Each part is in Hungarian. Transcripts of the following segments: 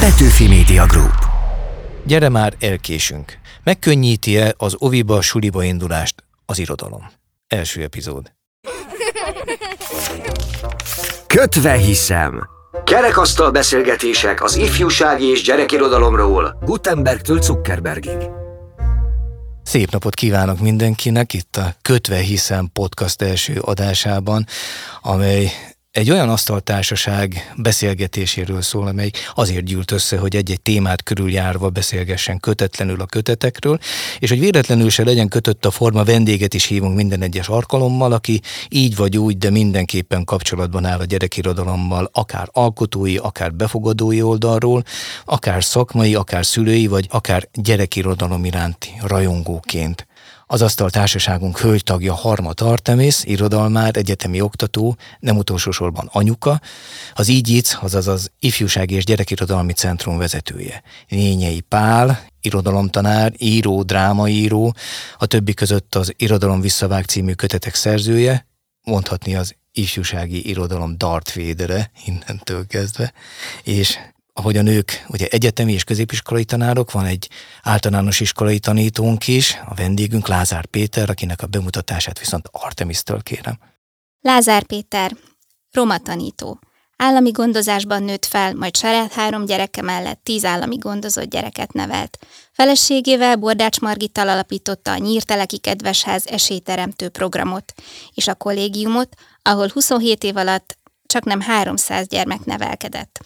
Petőfi Media Group. Gyere már, elkésünk. Megkönnyíti-e az oviba, suliba indulást az irodalom? Első epizód. Kötve hiszem. Kerekasztal beszélgetések az ifjúsági és gyerekirodalomról Gutenbergtől Zuckerbergig. Szép napot kívánok mindenkinek itt a Kötve Hiszem podcast első adásában, amely egy olyan asztaltársaság beszélgetéséről szól, amely azért gyűlt össze, hogy egy-egy témát körüljárva beszélgessen kötetlenül a kötetekről, és hogy véletlenül se legyen kötött a forma, vendéget is hívunk minden egyes alkalommal, aki így vagy úgy, de mindenképpen kapcsolatban áll a gyerekirodalommal, akár alkotói, akár befogadói oldalról, akár szakmai, akár szülői, vagy akár gyerekirodalom iránti rajongóként. Az asztal társaságunk hölgytagja Harmat Artemis, irodalmár, egyetemi oktató, nem utolsó sorban anyuka, az Ígyic, azaz az Ifjúsági és Gyerekirodalmi Centrum vezetője. Nényei Pál, irodalomtanár, író, drámaíró, a többi között az Irodalom Visszavág című kötetek szerzője, mondhatni az ifjúsági irodalom Darth Vader-e, innentől kezdve, és ahogy a nők ugye egyetemi és középiskolai tanárok, van egy általános iskolai tanítónk is, a vendégünk Lázár Péter, akinek a bemutatását viszont Artemisztől kérem. Lázár Péter, roma tanító. Állami gondozásban nőtt fel, majd saját három gyereke mellett tíz állami gondozott gyereket nevelt. Feleségével Bordács Margittal alapította a Nyírteleki Kedvesház esélyteremtő programot és a kollégiumot, ahol 27 év alatt csak nem 300 gyermek nevelkedett.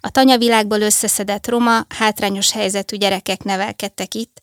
A tanyavilágból összeszedett roma, hátrányos helyzetű gyerekek nevelkedtek itt,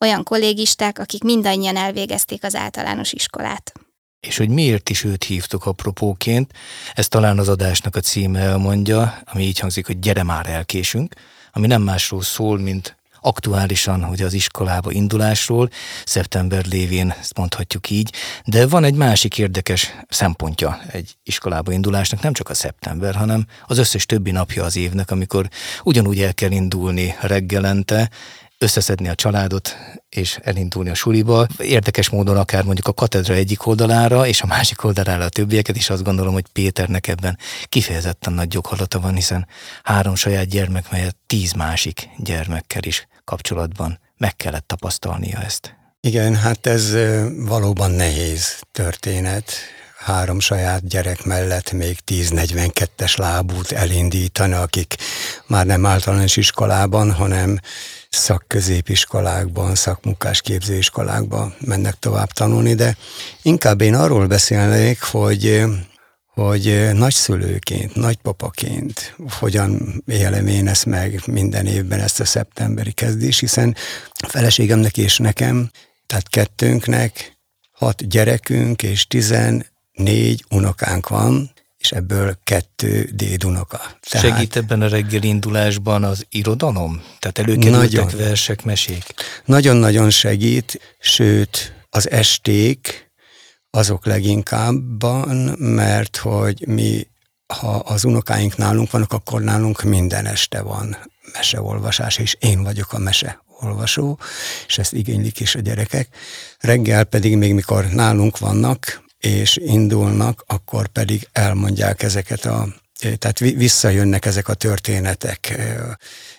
olyan kollégisták, akik mindannyian elvégezték az általános iskolát. És hogy miért is őt hívtuk apropóként, ez talán az adásnak a címe elmondja, ami így hangzik, hogy gyere már elkésünk, ami nem másról szól, mint aktuálisan, hogy az iskolába indulásról, szeptember lévén ezt mondhatjuk így, de van egy másik érdekes szempontja egy iskolába indulásnak, nem csak a szeptember, hanem az összes többi napja az évnek, amikor ugyanúgy el kell indulni reggelente, összeszedni a családot és elindulni a suliba. Érdekes módon akár mondjuk a katedra egyik oldalára és a másik oldalára a többieket is azt gondolom, hogy Péternek ebben kifejezetten nagy joghalata van, hiszen három saját gyermek mellett tíz másik gyermekkel is kapcsolatban meg kellett tapasztalnia ezt. Igen, hát ez valóban nehéz történet. Három saját gyerek mellett még 10-42-es lábút elindítani, akik már nem általános iskolában, hanem szakközépiskolákban, szakmunkás képzőiskolákban mennek tovább tanulni, de inkább én arról beszélnék, hogy hogy nagyszülőként, nagypapaként hogyan élem én ezt meg minden évben ezt a szeptemberi kezdés, hiszen a feleségemnek és nekem, tehát kettőnknek hat gyerekünk és tizennégy unokánk van, és ebből kettő dédunoka. Tehát Segít ebben a reggeli indulásban az irodalom? Tehát előkerültek nagyon, versek, mesék? Nagyon-nagyon segít, sőt az esték azok leginkábban, mert hogy mi ha az unokáink nálunk vannak, akkor nálunk minden este van meseolvasás, és én vagyok a mese olvasó, és ezt igénylik is a gyerekek. Reggel pedig még mikor nálunk vannak, és indulnak, akkor pedig elmondják ezeket a, tehát visszajönnek ezek a történetek,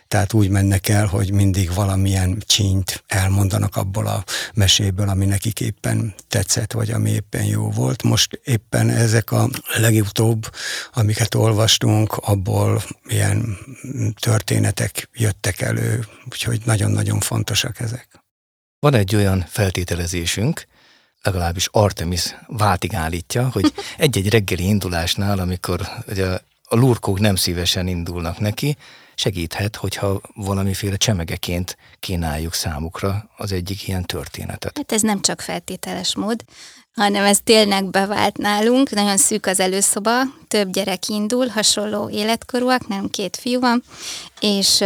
tehát úgy mennek el, hogy mindig valamilyen csínyt elmondanak abból a meséből, ami nekik éppen tetszett, vagy ami éppen jó volt. Most éppen ezek a legutóbb, amiket olvastunk, abból ilyen történetek jöttek elő, úgyhogy nagyon-nagyon fontosak ezek. Van egy olyan feltételezésünk, legalábbis Artemis váltig állítja, hogy egy-egy reggeli indulásnál, amikor ugye a lurkók nem szívesen indulnak neki, segíthet, hogyha valamiféle csemegeként kínáljuk számukra az egyik ilyen történetet. Hát ez nem csak feltételes mód, hanem ez tényleg bevált nálunk. Nagyon szűk az előszoba, több gyerek indul, hasonló életkorúak, nem két fiú van, és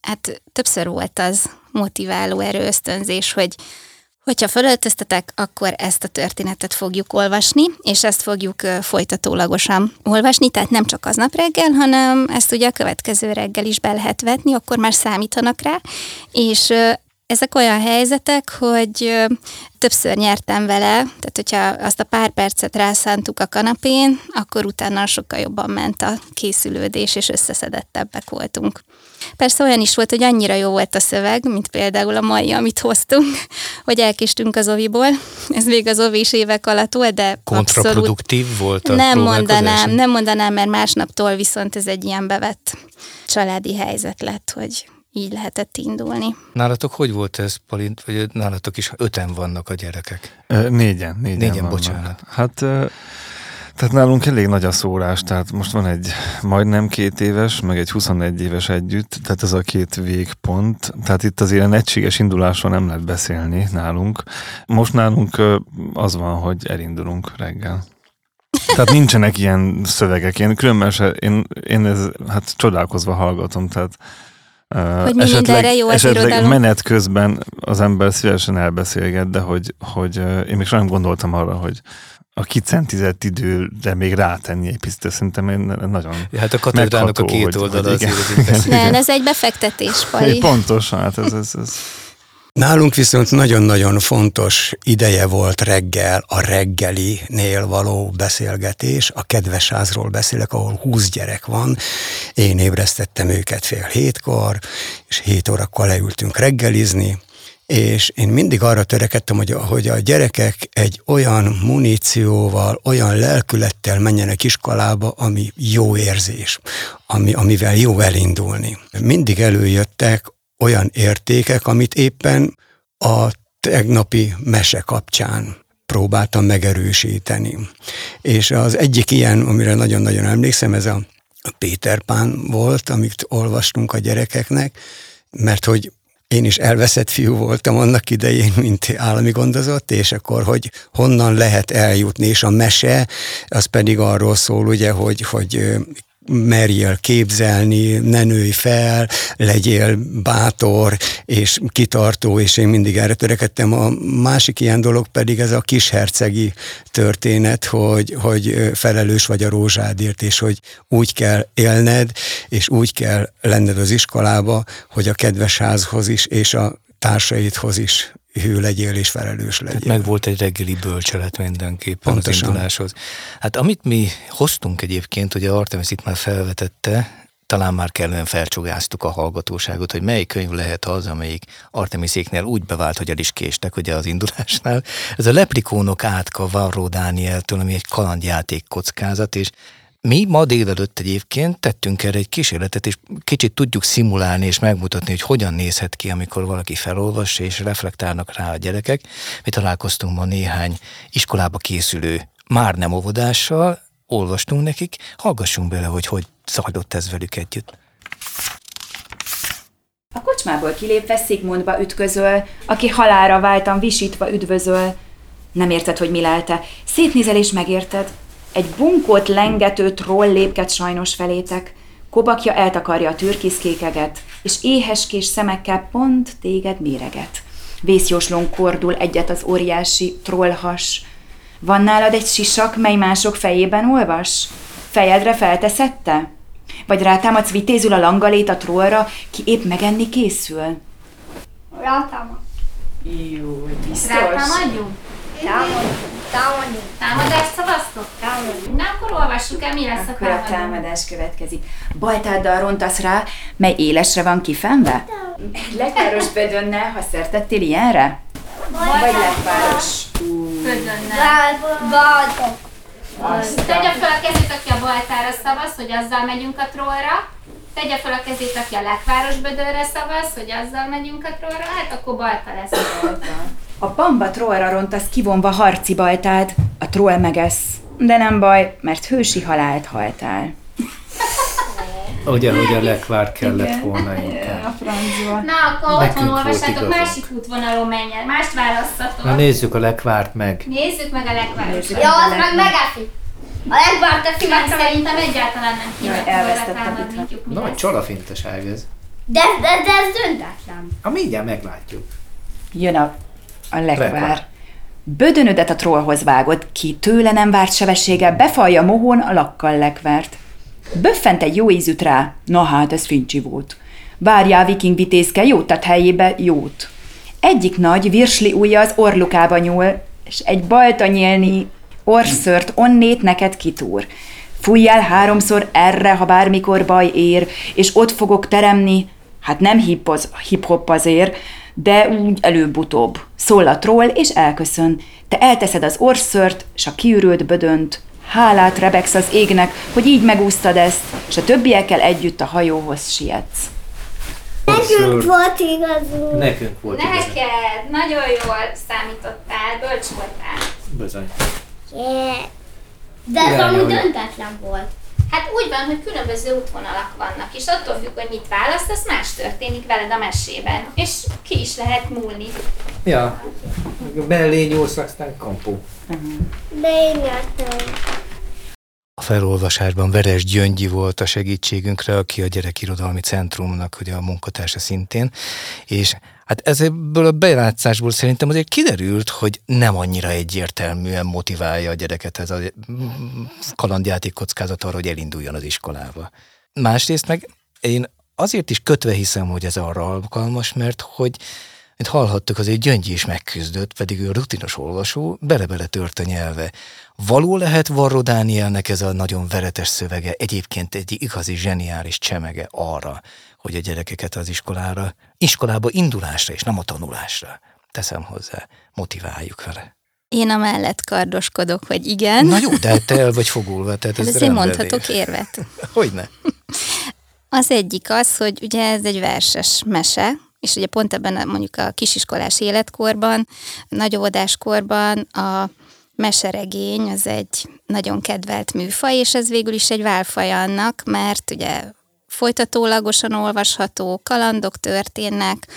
hát többször volt az motiváló erő ösztönzés, hogy Hogyha felöltöztetek, akkor ezt a történetet fogjuk olvasni, és ezt fogjuk folytatólagosan olvasni, tehát nem csak aznap reggel, hanem ezt ugye a következő reggel is be lehet vetni, akkor már számítanak rá, és Ezek olyan helyzetek, hogy többször nyertem vele, tehát hogyha azt a pár percet rászántuk a kanapén, akkor utána sokkal jobban ment a készülődés, és összeszedettebbek voltunk. Persze olyan is volt, hogy annyira jó volt a szöveg, mint például a mai, amit hoztunk, hogy elkéstünk az oviból. Ez még az ovis évek alatt volt, de Kontraproduktív volt a Nem mondanám, nem mondanám, mert másnaptól viszont ez egy ilyen bevett családi helyzet lett, hogy így lehetett indulni. Nálatok hogy volt ez, Palint, vagy nálatok is öten vannak a gyerekek? Négyen, négyen, négyen vannak. bocsánat. Hát, tehát nálunk elég nagy a szórás, tehát most van egy majdnem két éves, meg egy 21 éves együtt, tehát ez a két végpont, tehát itt az ilyen egységes indulásról nem lehet beszélni nálunk. Most nálunk az van, hogy elindulunk reggel. Tehát nincsenek ilyen szövegek, én különben se, én, én ez, hát csodálkozva hallgatom, tehát hogy mi esetleg, jó az esetleg irodalom. menet közben az ember szívesen elbeszélget, de hogy, hogy én még nem gondoltam arra, hogy a kicentizett időre még rátenni egy pisztől, szerintem én nagyon ja, Hát a katedrának a két oldala az Nem, ez egy befektetés, Pali. Pontosan, hát ez, ez, ez. Nálunk viszont nagyon-nagyon fontos ideje volt reggel a reggelinél való beszélgetés. A kedvesházról beszélek, ahol 20 gyerek van. Én ébresztettem őket fél hétkor, és hét órakor leültünk reggelizni, és én mindig arra törekedtem, hogy, hogy a gyerekek egy olyan munícióval, olyan lelkülettel menjenek iskolába, ami jó érzés, ami, amivel jó elindulni. Mindig előjöttek olyan értékek, amit éppen a tegnapi mese kapcsán próbáltam megerősíteni. És az egyik ilyen, amire nagyon-nagyon emlékszem, ez a Péter Pán volt, amit olvastunk a gyerekeknek, mert hogy én is elveszett fiú voltam annak idején, mint állami gondozott, és akkor, hogy honnan lehet eljutni, és a mese, az pedig arról szól, ugye, hogy, hogy merjél képzelni, ne nőj fel, legyél bátor és kitartó, és én mindig erre törekedtem. A másik ilyen dolog pedig ez a kishercegi történet, hogy, hogy felelős vagy a rózsádért, és hogy úgy kell élned, és úgy kell lenned az iskolába, hogy a kedves házhoz is, és a társaidhoz is hű legyél és felelős legyél. Tehát meg volt egy reggeli bölcselet mindenképpen Pontosan. az induláshoz. Hát amit mi hoztunk egyébként, hogy a Artemis itt már felvetette, talán már kellően felcsogáztuk a hallgatóságot, hogy melyik könyv lehet az, amelyik Artemiséknél úgy bevált, hogy el is késtek ugye az indulásnál. Ez a Leplikónok átka Varró Dánieltől, ami egy kalandjáték kockázat, és mi ma délelőtt egyébként tettünk erre egy kísérletet, és kicsit tudjuk szimulálni és megmutatni, hogy hogyan nézhet ki, amikor valaki felolvas, és reflektálnak rá a gyerekek. Mi találkoztunk ma néhány iskolába készülő, már nem óvodással, olvastunk nekik, hallgassunk bele, hogy hogy zajlott ez velük együtt. A kocsmából kilépve Szigmundba ütközöl, aki halára váltan visítva üdvözöl. Nem érted, hogy mi lelte. Szétnézel és megérted. Egy bunkót lengető troll lépket sajnos felétek, kobakja eltakarja a türkiszkékeget, és éheskés szemekkel pont téged méreget. Vészjóslón kordul egyet az óriási trollhas. Van nálad egy sisak, mely mások fejében olvas? Fejedre felteszette? Vagy rátámadsz vitézül a langalét a trollra, ki épp megenni készül? Rátámad. Jó, biztos. Rátámadjunk? Támadjunk. Támadjunk. Támadást szavaztok? Támadjunk. Na akkor olvassuk el, mi lesz a Akkor a támadás. támadás következik. Baltáddal rontasz rá, mely élesre van kifenve? Lekváros bedönne, ha szertettél ilyenre? Vagy lekváros? Ködönnel. Váltok. Tegye fel a kezét, aki a baltára szavaz, hogy azzal megyünk a trollra. Tegye fel a kezét, aki a lekváros bödörre szavaz, hogy azzal megyünk a trollra. Hát akkor balta lesz. A bamba trollra rontasz kivonva harci baltád, a troll megesz. De nem baj, mert hősi halált haltál. Ugye, hogy a lekvár kellett volna inkább. A francba. Na, akkor Nekünk otthon olvassátok, másik útvonalon menjen, mást választatok. Na nézzük a lekvárt meg. Nézzük meg a. Nézzük. Ja, az meg megeszi. A legvárt teszi meg szerintem egyáltalán nem kéne elvesztettem itt. Nagy csalafintaság ez. De, de, de ez döntetlen. A mindjárt meglátjuk. Jön a, a lekvár. Lekvár. Bödönödet a trollhoz vágod, ki tőle nem várt sebességgel befalja mohón a lakkal lekvert. Böffent egy jó ízűt rá, na hát ez fincsi volt. Várjál, viking vitézke, jót tett helyébe jót. Egyik nagy virsli ujja az orlukába nyúl, és egy balta nyílni orszört onnét neked kitúr. Fújjál háromszor erre, ha bármikor baj ér, és ott fogok teremni, hát nem hip-hop azért, de úgy előbb-utóbb. Szól a troll, és elköszön. Te elteszed az orszört, s a kiürült bödönt, hálát rebegsz az égnek, hogy így megúsztad ezt, és a többiekkel együtt a hajóhoz sietsz. Nekünk volt igazunk. Nekünk volt Neked nagyon jól számítottál, bölcs voltál. Bizony. Yeah. De ez amúgy döntetlen volt. Hát úgy van, hogy különböző útvonalak vannak, és attól függ, hogy mit választasz, más történik veled a mesében, és ki is lehet múlni. Ja, mellé nyúlsz, aztán kampó. De én nyertem. A felolvasásban Veres Gyöngyi volt a segítségünkre, aki a Gyerekirodalmi Centrumnak ugye a munkatársa szintén, és hát ebből a bejátszásból szerintem azért kiderült, hogy nem annyira egyértelműen motiválja a gyereket ez a kalandjáték kockázat arra, hogy elinduljon az iskolába. Másrészt meg én azért is kötve hiszem, hogy ez arra alkalmas, mert hogy mint hallhattuk, azért Gyöngyi is megküzdött, pedig ő rutinos olvasó, bele-bele tört a nyelve. Való lehet Varro Dánielnek ez a nagyon veretes szövege, egyébként egy igazi zseniális csemege arra, hogy a gyerekeket az iskolára, iskolába indulásra és nem a tanulásra teszem hozzá, motiváljuk vele. Én a mellett kardoskodok, hogy igen. Na jó, de hát te el vagy fogulva, tehát Hát ez azért rendben mondhatok ér. érvet. Hogyne? Az egyik az, hogy ugye ez egy verses mese, és ugye pont ebben mondjuk a kisiskolás életkorban, nagyóvodáskorban a meseregény az egy nagyon kedvelt műfaj, és ez végül is egy válfaj annak, mert ugye folytatólagosan olvasható, kalandok történnek,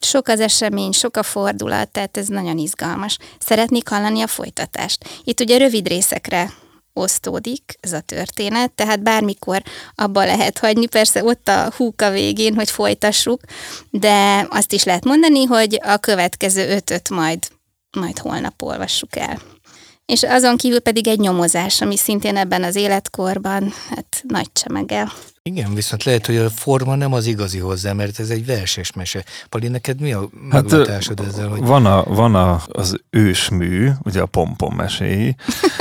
sok az esemény, sok a fordulat, tehát ez nagyon izgalmas. Szeretnék hallani a folytatást. Itt ugye rövid részekre osztódik ez a történet, tehát bármikor abba lehet hagyni, persze ott a húk a végén, hogy folytassuk, de azt is lehet mondani, hogy a következő ötöt majd, majd holnap olvassuk el. És azon kívül pedig egy nyomozás, ami szintén ebben az életkorban hát nagy csemege. Igen, viszont lehet, hogy a forma nem az igazi hozzá, mert ez egy verses mese. Pali, neked mi a Hát, meglátásod ezzel, hogy Van, a, van a, az ősmű, ugye a pompom meséi,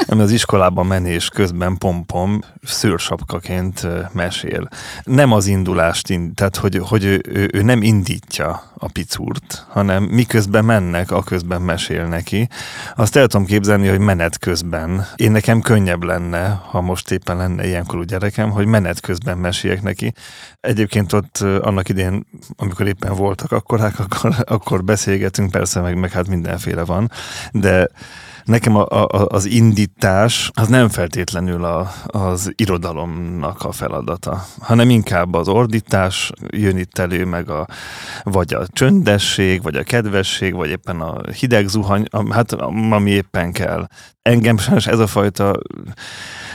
ami az iskolában menés közben pompom szőrsapkaként mesél. Nem az indulást, ind, tehát hogy, hogy ő, ő, ő nem indítja a picurt, hanem miközben mennek, a közben mesél neki. Azt el tudom képzelni, hogy menet közben. Én nekem könnyebb lenne, ha most éppen lenne ilyenkorú gyerekem, hogy menet közben meséljek neki. Egyébként ott annak idén, amikor éppen voltak akkorák, akkor, akkor beszélgetünk, persze meg, meg hát mindenféle van, de nekem a, a, az indítás az nem feltétlenül a, az irodalomnak a feladata, hanem inkább az ordítás jön itt elő, meg a, vagy a csöndesség, vagy a kedvesség, vagy éppen a hideg zuhany, hát ami éppen kell. Engem sajnos ez a fajta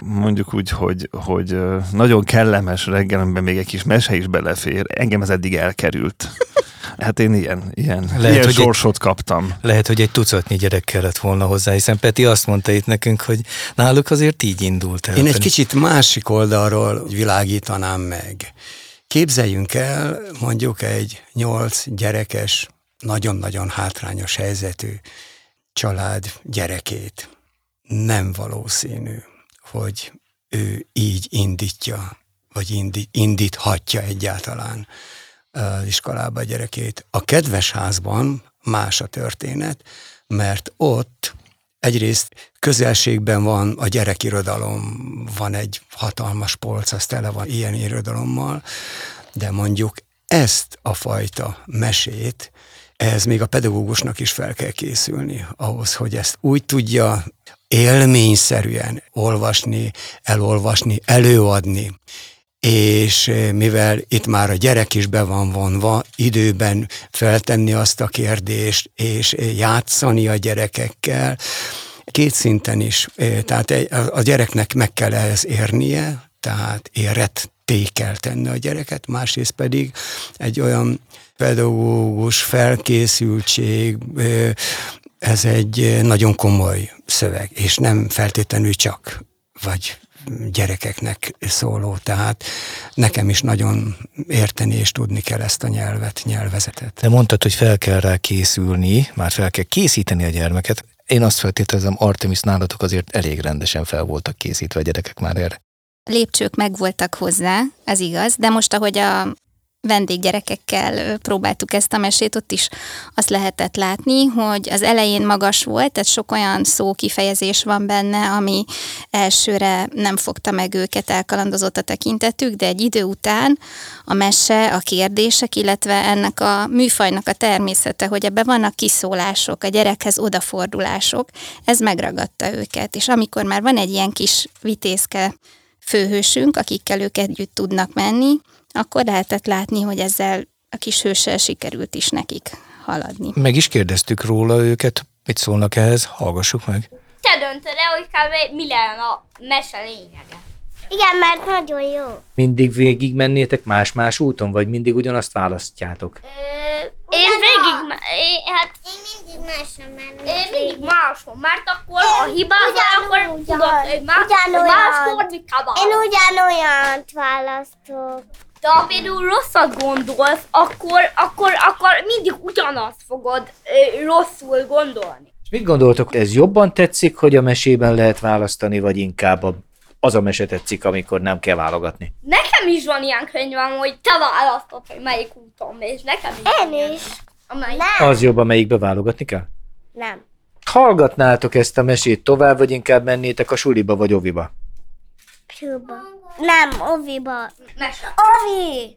mondjuk úgy, hogy, hogy nagyon kellemes reggelemben még egy kis mese is belefér, engem ez eddig elkerült. Hát én ilyen, ilyen, Lehet, ilyen hogy egy- sorsot kaptam. lehet, hogy egy tucatnyi gyerek kellett volna hozzá, hiszen Peti azt mondta itt nekünk, hogy náluk azért így indult el. Én egy kicsit másik oldalról világítanám meg. Képzeljünk el mondjuk egy nyolc gyerekes, nagyon-nagyon hátrányos helyzetű család gyerekét. Nem valószínű, hogy ő így indítja, vagy indi, indíthatja egyáltalán az iskolába a gyerekét. A kedves házban más a történet, mert ott egyrészt közelségben van a gyerekirodalom, van egy hatalmas polc, az tele van ilyen irodalommal, de mondjuk ezt a fajta mesét, ehhez még a pedagógusnak is fel kell készülni, ahhoz, hogy ezt úgy tudja élményszerűen olvasni, elolvasni, előadni, és eh, mivel itt már a gyerek is be van vonva, időben feltenni azt a kérdést, és eh, játszani a gyerekekkel, két szinten is. eh, Tehát a gyereknek meg kell ehhez érnie, tehát éretté kell tenni a gyereket, másrészt pedig egy olyan pedagógus felkészültség, ez egy nagyon komoly szöveg, és nem feltétlenül csak, vagy gyerekeknek szóló, tehát nekem is nagyon érteni és tudni kell ezt a nyelvet, nyelvezetet. De mondtad, hogy fel kell rá készülni, már fel kell készíteni a gyermeket. Én azt feltételezem, Artemis nálatok azért elég rendesen fel voltak készítve a gyerekek már erre. lépcsők megvoltak hozzá, az igaz, de most, ahogy a vendéggyerekekkel próbáltuk ezt a mesét, ott is azt lehetett látni, hogy az elején magas volt, tehát sok olyan szó kifejezés van benne, ami elsőre nem fogta meg őket, elkalandozott a tekintetük, de egy idő után a mese, a kérdések, illetve ennek a műfajnak a természete, hogy ebben vannak kiszólások, a gyerekhez odafordulások, ez megragadta őket. És amikor már van egy ilyen kis vitézke főhősünk, akikkel ők együtt tudnak menni, akkor lehetett látni, hogy ezzel a kis hőssel sikerült is nekik haladni. Meg is kérdeztük róla őket, mit szólnak ehhez, hallgassuk meg. Te döntöd el, hogy kb. mi lenne a mese lényege. Igen, mert nagyon jó. Mindig végig mennétek más-más úton, vagy mindig ugyanazt választjátok? Ö, én végig, én, hát Én mindig máshol mennék. én mindig máshol, mert akkor a hibázol, akkor tudod, hogy más, ugyanolyan. máskor mi kabál. Én ugyanolyant választok. De ha például rosszat gondolsz, akkor, akkor, akkor mindig ugyanazt fogod ö, rosszul gondolni. És mit gondoltok, ez jobban tetszik, hogy a mesében lehet választani, vagy inkább a, az a mese tetszik, amikor nem kell válogatni? Nekem is van ilyen könyvem, hogy te választod, hogy melyik úton mész. Nekem is. Én is. Amelyik. Nem. Az jobb, amelyikbe válogatni kell? Nem. Hallgatnátok ezt a mesét tovább, vagy inkább mennétek a suliba vagy oviba? Próba. Nem, Oviba. Mese. Ovi!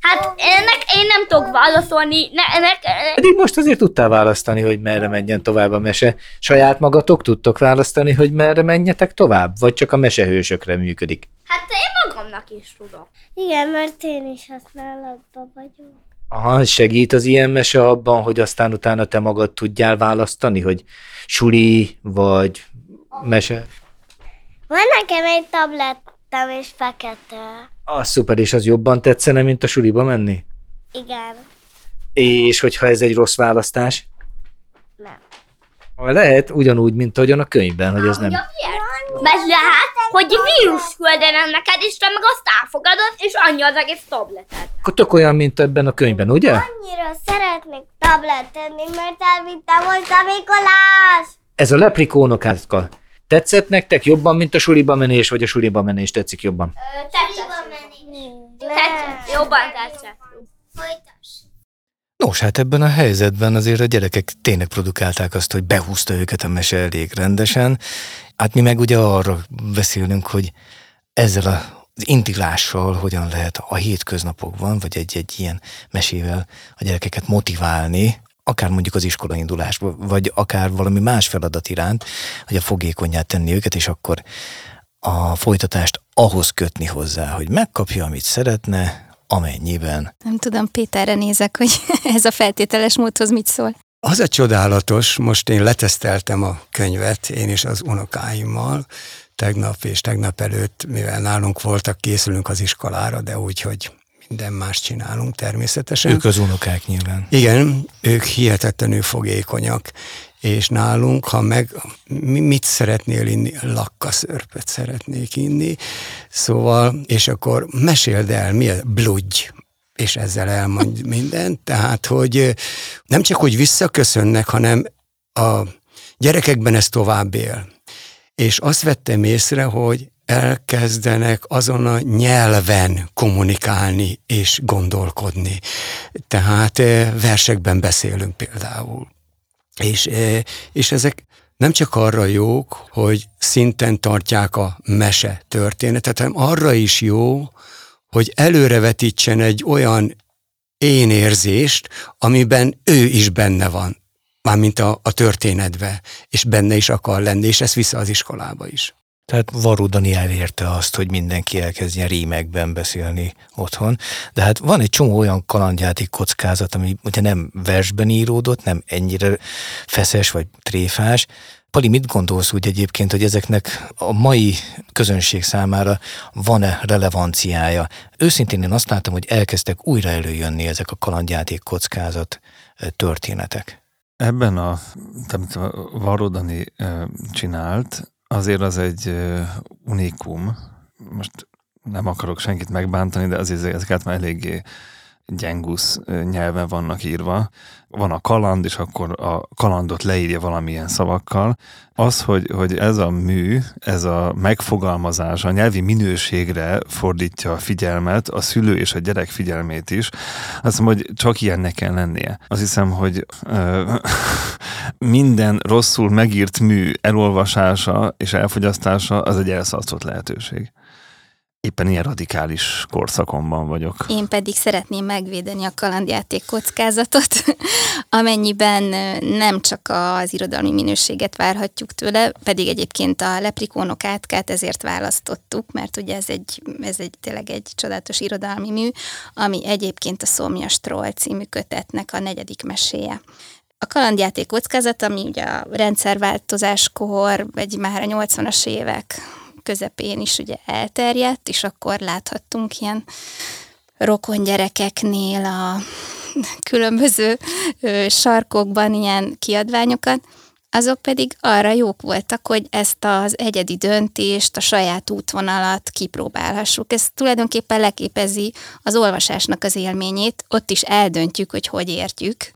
Hát ennek én nem tudok válaszolni. Ne, ennek, Eddig most azért tudtál választani, hogy merre menjen tovább a mese. Saját magatok tudtok választani, hogy merre menjetek tovább, vagy csak a mesehősökre működik? hát én magamnak is tudok. Igen, mert én is használatban vagyok. Aha, segít az ilyen mese abban, hogy aztán utána te magad tudjál választani, hogy suli vagy mese. Van nekem egy tablettem és fekete. Az szuper, és az jobban tetszene, mint a suliba menni? Igen. És hogyha ez egy rossz választás? Nem. Lehet, ugyanúgy, mint ahogyan a könyvben, hogy ez nem. Mert lehet, hogy vírus küldenem neked, és te meg azt elfogadod, és annyi az egész tableted. Akkor tök olyan, mint ebben a könyvben, ugye? Annyira szeretnék tablet tenni, mert elvittem a Mikolás. Ez a leprikónokákkal. Tetszett nektek jobban, mint a suliba menés, vagy a suliba menés tetszik jobban? Tetszett. Tetszett. Jobban tetszett. Nos, hát ebben a helyzetben azért a gyerekek tényleg produkálták azt, hogy behúzta őket a mese elég rendesen. Hát mi meg ugye arra beszélünk, hogy ezzel a az intiglással hogyan lehet a hétköznapokban, vagy egy-egy ilyen mesével a gyerekeket motiválni, akár mondjuk az iskolaindulásba, vagy akár valami más feladat iránt, hogy a fogékonyát tenni őket, és akkor a folytatást ahhoz kötni hozzá, hogy megkapja, amit szeretne, amennyiben. Nem tudom, Péterre nézek, hogy ez a feltételes módhoz mit szól. Az a csodálatos, most én leteszteltem a könyvet, én is az unokáimmal, tegnap és tegnap előtt, mivel nálunk voltak, készülünk az iskolára, de úgy, hogy minden más csinálunk természetesen. Ők az unokák nyilván. Igen, ők hihetetlenül fogékonyak, és nálunk, ha meg, mi- mit szeretnél inni? Lakkaszörpöt szeretnék inni, szóval, és akkor meséld el, mi a bludgy, és ezzel elmond mindent, tehát, hogy nem csak, hogy visszaköszönnek, hanem a gyerekekben ez tovább él. És azt vettem észre, hogy elkezdenek azon a nyelven kommunikálni és gondolkodni. Tehát eh, versekben beszélünk például. És, eh, és ezek nem csak arra jók, hogy szinten tartják a mese történetet, hanem arra is jó, hogy előrevetítsen egy olyan énérzést, amiben ő is benne van, mármint a, a történetbe, és benne is akar lenni, és ezt vissza az iskolába is. Tehát Varó Dani elérte azt, hogy mindenki elkezdjen rímekben beszélni otthon, de hát van egy csomó olyan kalandjáték kockázat, ami ugye nem versben íródott, nem ennyire feszes vagy tréfás. Pali, mit gondolsz úgy egyébként, hogy ezeknek a mai közönség számára van-e relevanciája? Őszintén én azt látom, hogy elkezdtek újra előjönni ezek a kalandjáték kockázat történetek. Ebben a, amit Varodani csinált, azért az egy unikum. Most nem akarok senkit megbántani, de azért ezeket már eléggé gyengusz nyelven vannak írva. Van a kaland, és akkor a kalandot leírja valamilyen szavakkal. Az, hogy, hogy ez a mű, ez a megfogalmazás a nyelvi minőségre fordítja a figyelmet, a szülő és a gyerek figyelmét is, azt hiszem, hogy csak ilyennek kell lennie. Azt hiszem, hogy ö, minden rosszul megírt mű elolvasása és elfogyasztása az egy elszadszott lehetőség. Éppen ilyen radikális korszakomban vagyok. Én pedig szeretném megvédeni a kalandjáték kockázatot, amennyiben nem csak az irodalmi minőséget várhatjuk tőle, pedig egyébként a leprikónok átkát ezért választottuk, mert ugye ez egy, ez egy tényleg egy csodálatos irodalmi mű, ami egyébként a Szomjas Troll című kötetnek a negyedik meséje. A kalandjáték kockázat, ami ugye a rendszerváltozáskor, vagy már a 80-as évek közepén is ugye elterjedt, és akkor láthattunk ilyen rokon gyerekeknél a különböző sarkokban ilyen kiadványokat, azok pedig arra jók voltak, hogy ezt az egyedi döntést, a saját útvonalat kipróbálhassuk. Ez tulajdonképpen leképezi az olvasásnak az élményét, ott is eldöntjük, hogy hogy értjük,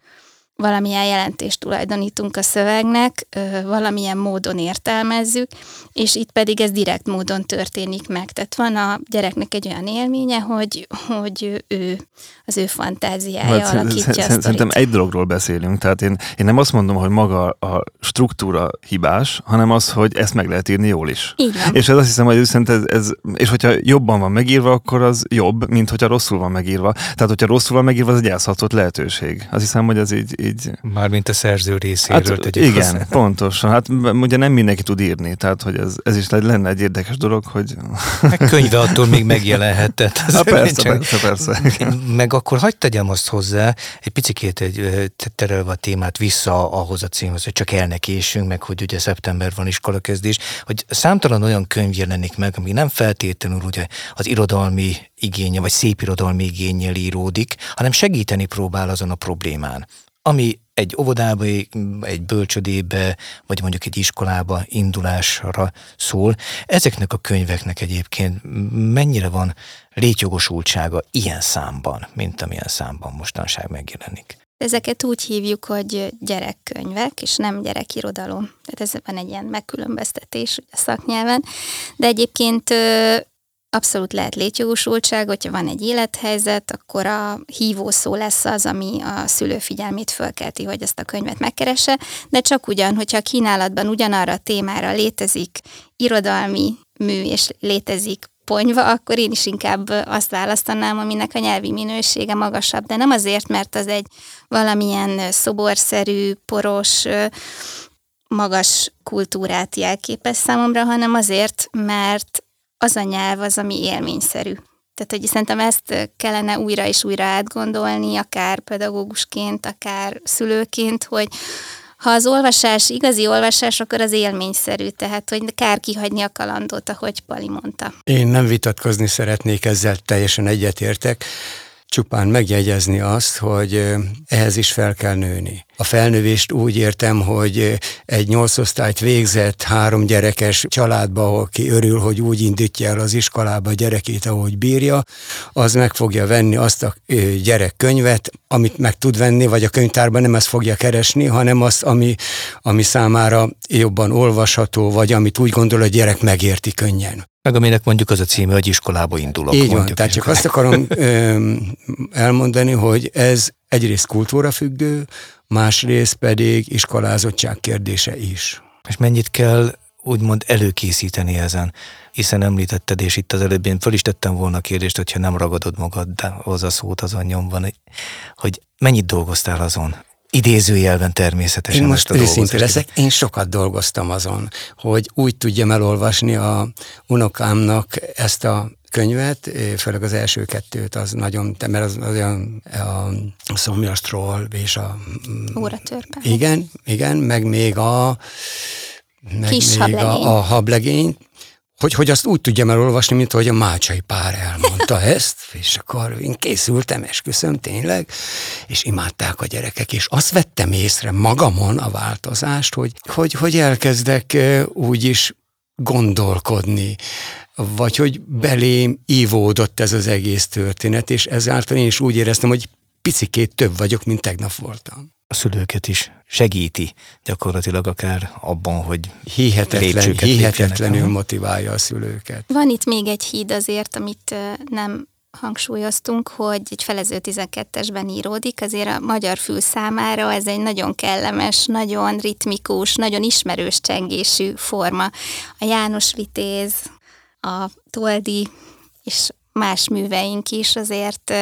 valamilyen jelentést tulajdonítunk a szövegnek, valamilyen módon értelmezzük, és itt pedig ez direkt módon történik meg. Tehát van a gyereknek egy olyan élménye, hogy, hogy ő, az ő fantáziája hát, alakítja a Szerintem egy dologról beszélünk, tehát én, én nem azt mondom, hogy maga a struktúra hibás, hanem az, hogy ezt meg lehet írni jól is. Van. És ez azt hiszem, hogy ez, ez, és hogyha jobban van megírva, akkor az jobb, mint hogyha rosszul van megírva. Tehát, hogyha rosszul van megírva, az egy elszhatott lehetőség. Azt hiszem, hogy ez így, így... Mármint a szerző részéről hát, Igen, hozzá. pontosan. Hát ugye nem mindenki tud írni, tehát hogy ez, ez is lenne egy érdekes dolog, hogy... Meg könyve attól még megjelenhet. Tehát ha, persze, csak, persze, persze. Meg akkor hagyd tegyem azt hozzá, egy picikét egy, terelve a témát vissza ahhoz a címhoz, hogy csak elnekésünk, meg hogy ugye szeptember van iskolakezdés, hogy számtalan olyan könyv jelenik meg, ami nem feltétlenül ugye az irodalmi igénye, vagy szép irodalmi igényel íródik, hanem segíteni próbál azon a problémán ami egy óvodába, egy bölcsödébe, vagy mondjuk egy iskolába indulásra szól. Ezeknek a könyveknek egyébként mennyire van létjogosultsága ilyen számban, mint amilyen számban mostanság megjelenik? Ezeket úgy hívjuk, hogy gyerekkönyvek, és nem gyerekirodalom. Tehát ez van egy ilyen megkülönböztetés a szaknyelven. De egyébként abszolút lehet létjogosultság, hogyha van egy élethelyzet, akkor a hívó szó lesz az, ami a szülő figyelmét fölkelti, hogy ezt a könyvet megkeresse, de csak ugyan, hogyha a kínálatban ugyanarra a témára létezik irodalmi mű, és létezik ponyva, akkor én is inkább azt választanám, aminek a nyelvi minősége magasabb, de nem azért, mert az egy valamilyen szoborszerű, poros, magas kultúrát jelképez számomra, hanem azért, mert az a nyelv az, ami élményszerű. Tehát, hogy szerintem ezt kellene újra és újra átgondolni, akár pedagógusként, akár szülőként, hogy ha az olvasás igazi olvasás, akkor az élményszerű, tehát hogy kár kihagyni a kalandot, ahogy Pali mondta. Én nem vitatkozni szeretnék, ezzel teljesen egyetértek csupán megjegyezni azt, hogy ehhez is fel kell nőni. A felnövést úgy értem, hogy egy nyolcosztályt végzett három gyerekes családba, ahol ki örül, hogy úgy indítja el az iskolába a gyerekét, ahogy bírja, az meg fogja venni azt a gyerekkönyvet, amit meg tud venni, vagy a könyvtárban nem ezt fogja keresni, hanem azt, ami, ami számára jobban olvasható, vagy amit úgy gondol, hogy a gyerek megérti könnyen. Meg aminek mondjuk az a címe, hogy iskolába indulok. Így van, tehát csak azt akarom ö, elmondani, hogy ez egyrészt kultúra függő, másrészt pedig iskolázottság kérdése is. És mennyit kell úgymond előkészíteni ezen? Hiszen említetted, és itt az előbb én föl is tettem volna a kérdést, hogyha nem ragadod magad, de az a szót azon nyomban, hogy mennyit dolgoztál azon? idézőjelben természetesen. Én most őszinte leszek, én sokat dolgoztam azon, hogy úgy tudjam elolvasni a unokámnak ezt a könyvet, főleg az első kettőt, az nagyon, mert az, az olyan a szomjastról és a... Óratörpe. Igen, igen, meg még a meg Kis még hablegény. a, a hablegény, hogy, hogy azt úgy tudjam elolvasni, mint hogy a Mácsai pár elmondta ezt, és akkor én készültem, esküszöm tényleg, és imádták a gyerekek, és azt vettem észre magamon a változást, hogy, hogy, hogy elkezdek úgy is gondolkodni, vagy hogy belém ívódott ez az egész történet, és ezáltal én is úgy éreztem, hogy picikét több vagyok, mint tegnap voltam. A szülőket is segíti gyakorlatilag akár abban, hogy Hihetetlen, hihetetlenül motiválja a szülőket. Van itt még egy híd azért, amit nem hangsúlyoztunk, hogy egy felező 12-esben íródik, azért a magyar fül számára ez egy nagyon kellemes, nagyon ritmikus, nagyon ismerős csengésű forma. A János Vitéz, a Toldi és más műveink is azért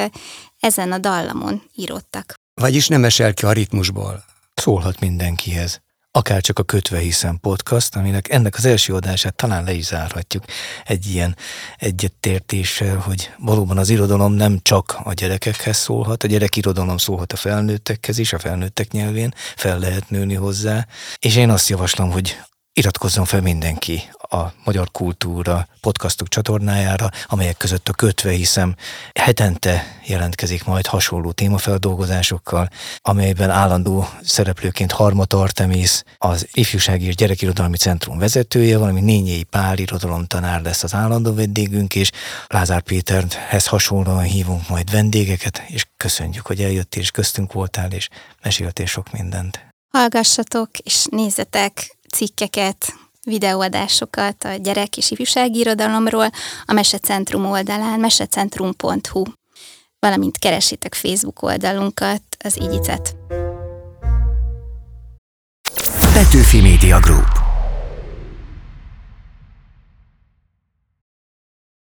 ezen a dallamon íródtak. Vagyis nem esel ki a ritmusból. szólhat mindenkihez. Akár csak a Kötve Hiszem podcast, aminek ennek az első adását talán le is zárhatjuk egy ilyen egyetértéssel, hogy valóban az irodalom nem csak a gyerekekhez szólhat, a gyerekirodalom szólhat a felnőttekhez is, a felnőttek nyelvén, fel lehet nőni hozzá, és én azt javaslom, hogy iratkozzon fel mindenki a Magyar Kultúra podcastok csatornájára, amelyek között a kötve hiszem hetente jelentkezik majd hasonló témafeldolgozásokkal, amelyben állandó szereplőként Harmat Artemis, az Ifjúsági és Gyerekirodalmi Centrum vezetője, valami Nényei Pál irodalomtanár lesz az állandó vendégünk, és Lázár Péterhez hasonlóan hívunk majd vendégeket, és köszönjük, hogy eljöttél, és köztünk voltál, és meséltél sok mindent. Hallgassatok és nézzetek cikkeket, videóadásokat a gyerek és ifjúsági irodalomról a Mesecentrum oldalán, mesecentrum.hu, valamint keresétek Facebook oldalunkat, az Igyicet. Petőfi Media Group.